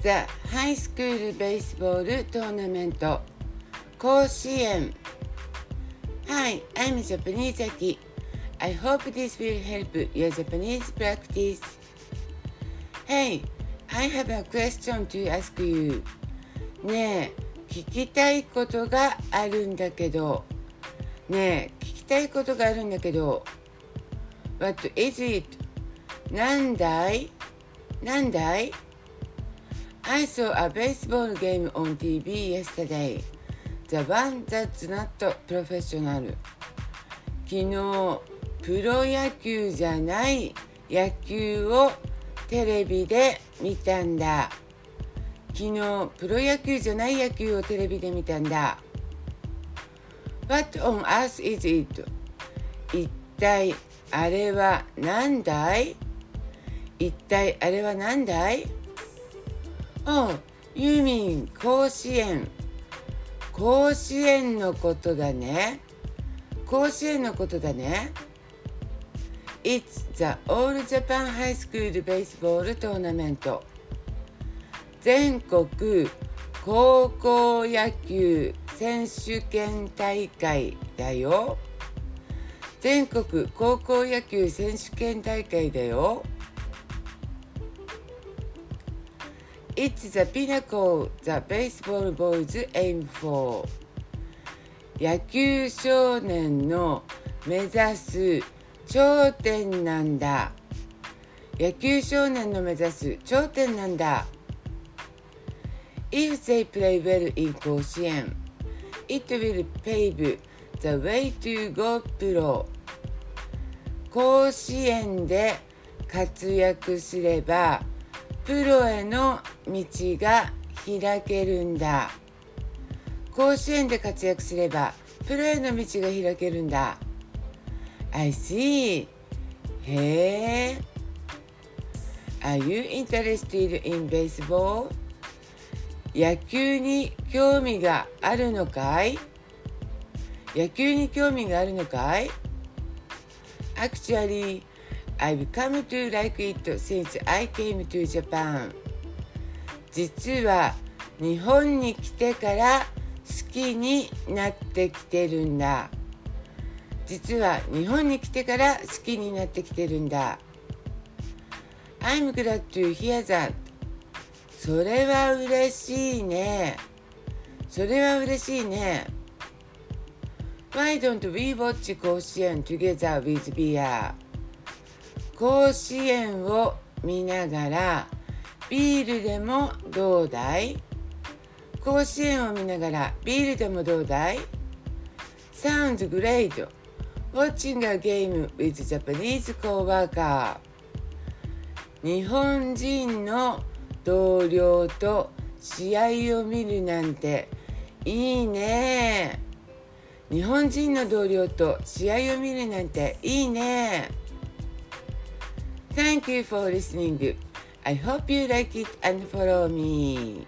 ザ・ハイスクールベースボールトーナメント甲子園 Hi, I'm Japanese Aki. I hope this will help your Japanese practice. Hey, I have a question to ask you. ねえ、聞きたいことがあるんだけど。ねえ、聞きたいことがあるんだけど。What is it? なんだいなんだい I saw a baseball game on TV yesterday. The one that's not professional. 昨日、プロ野球じゃない野球をテレビで見たんだ。昨日、プロ野球じゃない野球をテレビで見たんだ。What on earth is it? 一体あれは何だい一体あれは何だい Oh, you mean 甲子園。甲子園のことだね。甲子園のことだね。It's the All Japan High School Baseball Tournament 全国高校野球選手権大会だよ全国高校野球選手権大会だよ It's the pinnacle the baseball boys aim for 野球少年の目指す頂点なんだ野球少年の目指す頂点なんだ If they play well in 甲子園 It will pave the way to go pro 甲子園で活躍すればプロへの道が開けるんだ。甲子園で活躍すればプロへの道が開けるんだ。I see. へえ。Are you interested in baseball? 野球に興味があるのかい？野球に興味があるのかい？Actually, I've come to like it since I came to Japan. 実は日本に来てから好きになってきてるんだ。実は日本に来てから好きになってきてるんだ。I'm glad to hear that. それは嬉しいね。それは嬉しいね。Why don't we watch 甲子園 together with beer? 甲子園を見ながらビールでもどうだい？甲子園を見ながらビールでもどうだい？Sounds great! Watching a game with Japanese co-worker. 日本人の同僚と試合を見るなんていいね。日本人の同僚と試合を見るなんていいね。Thank you for listening. I hope you like it and follow me.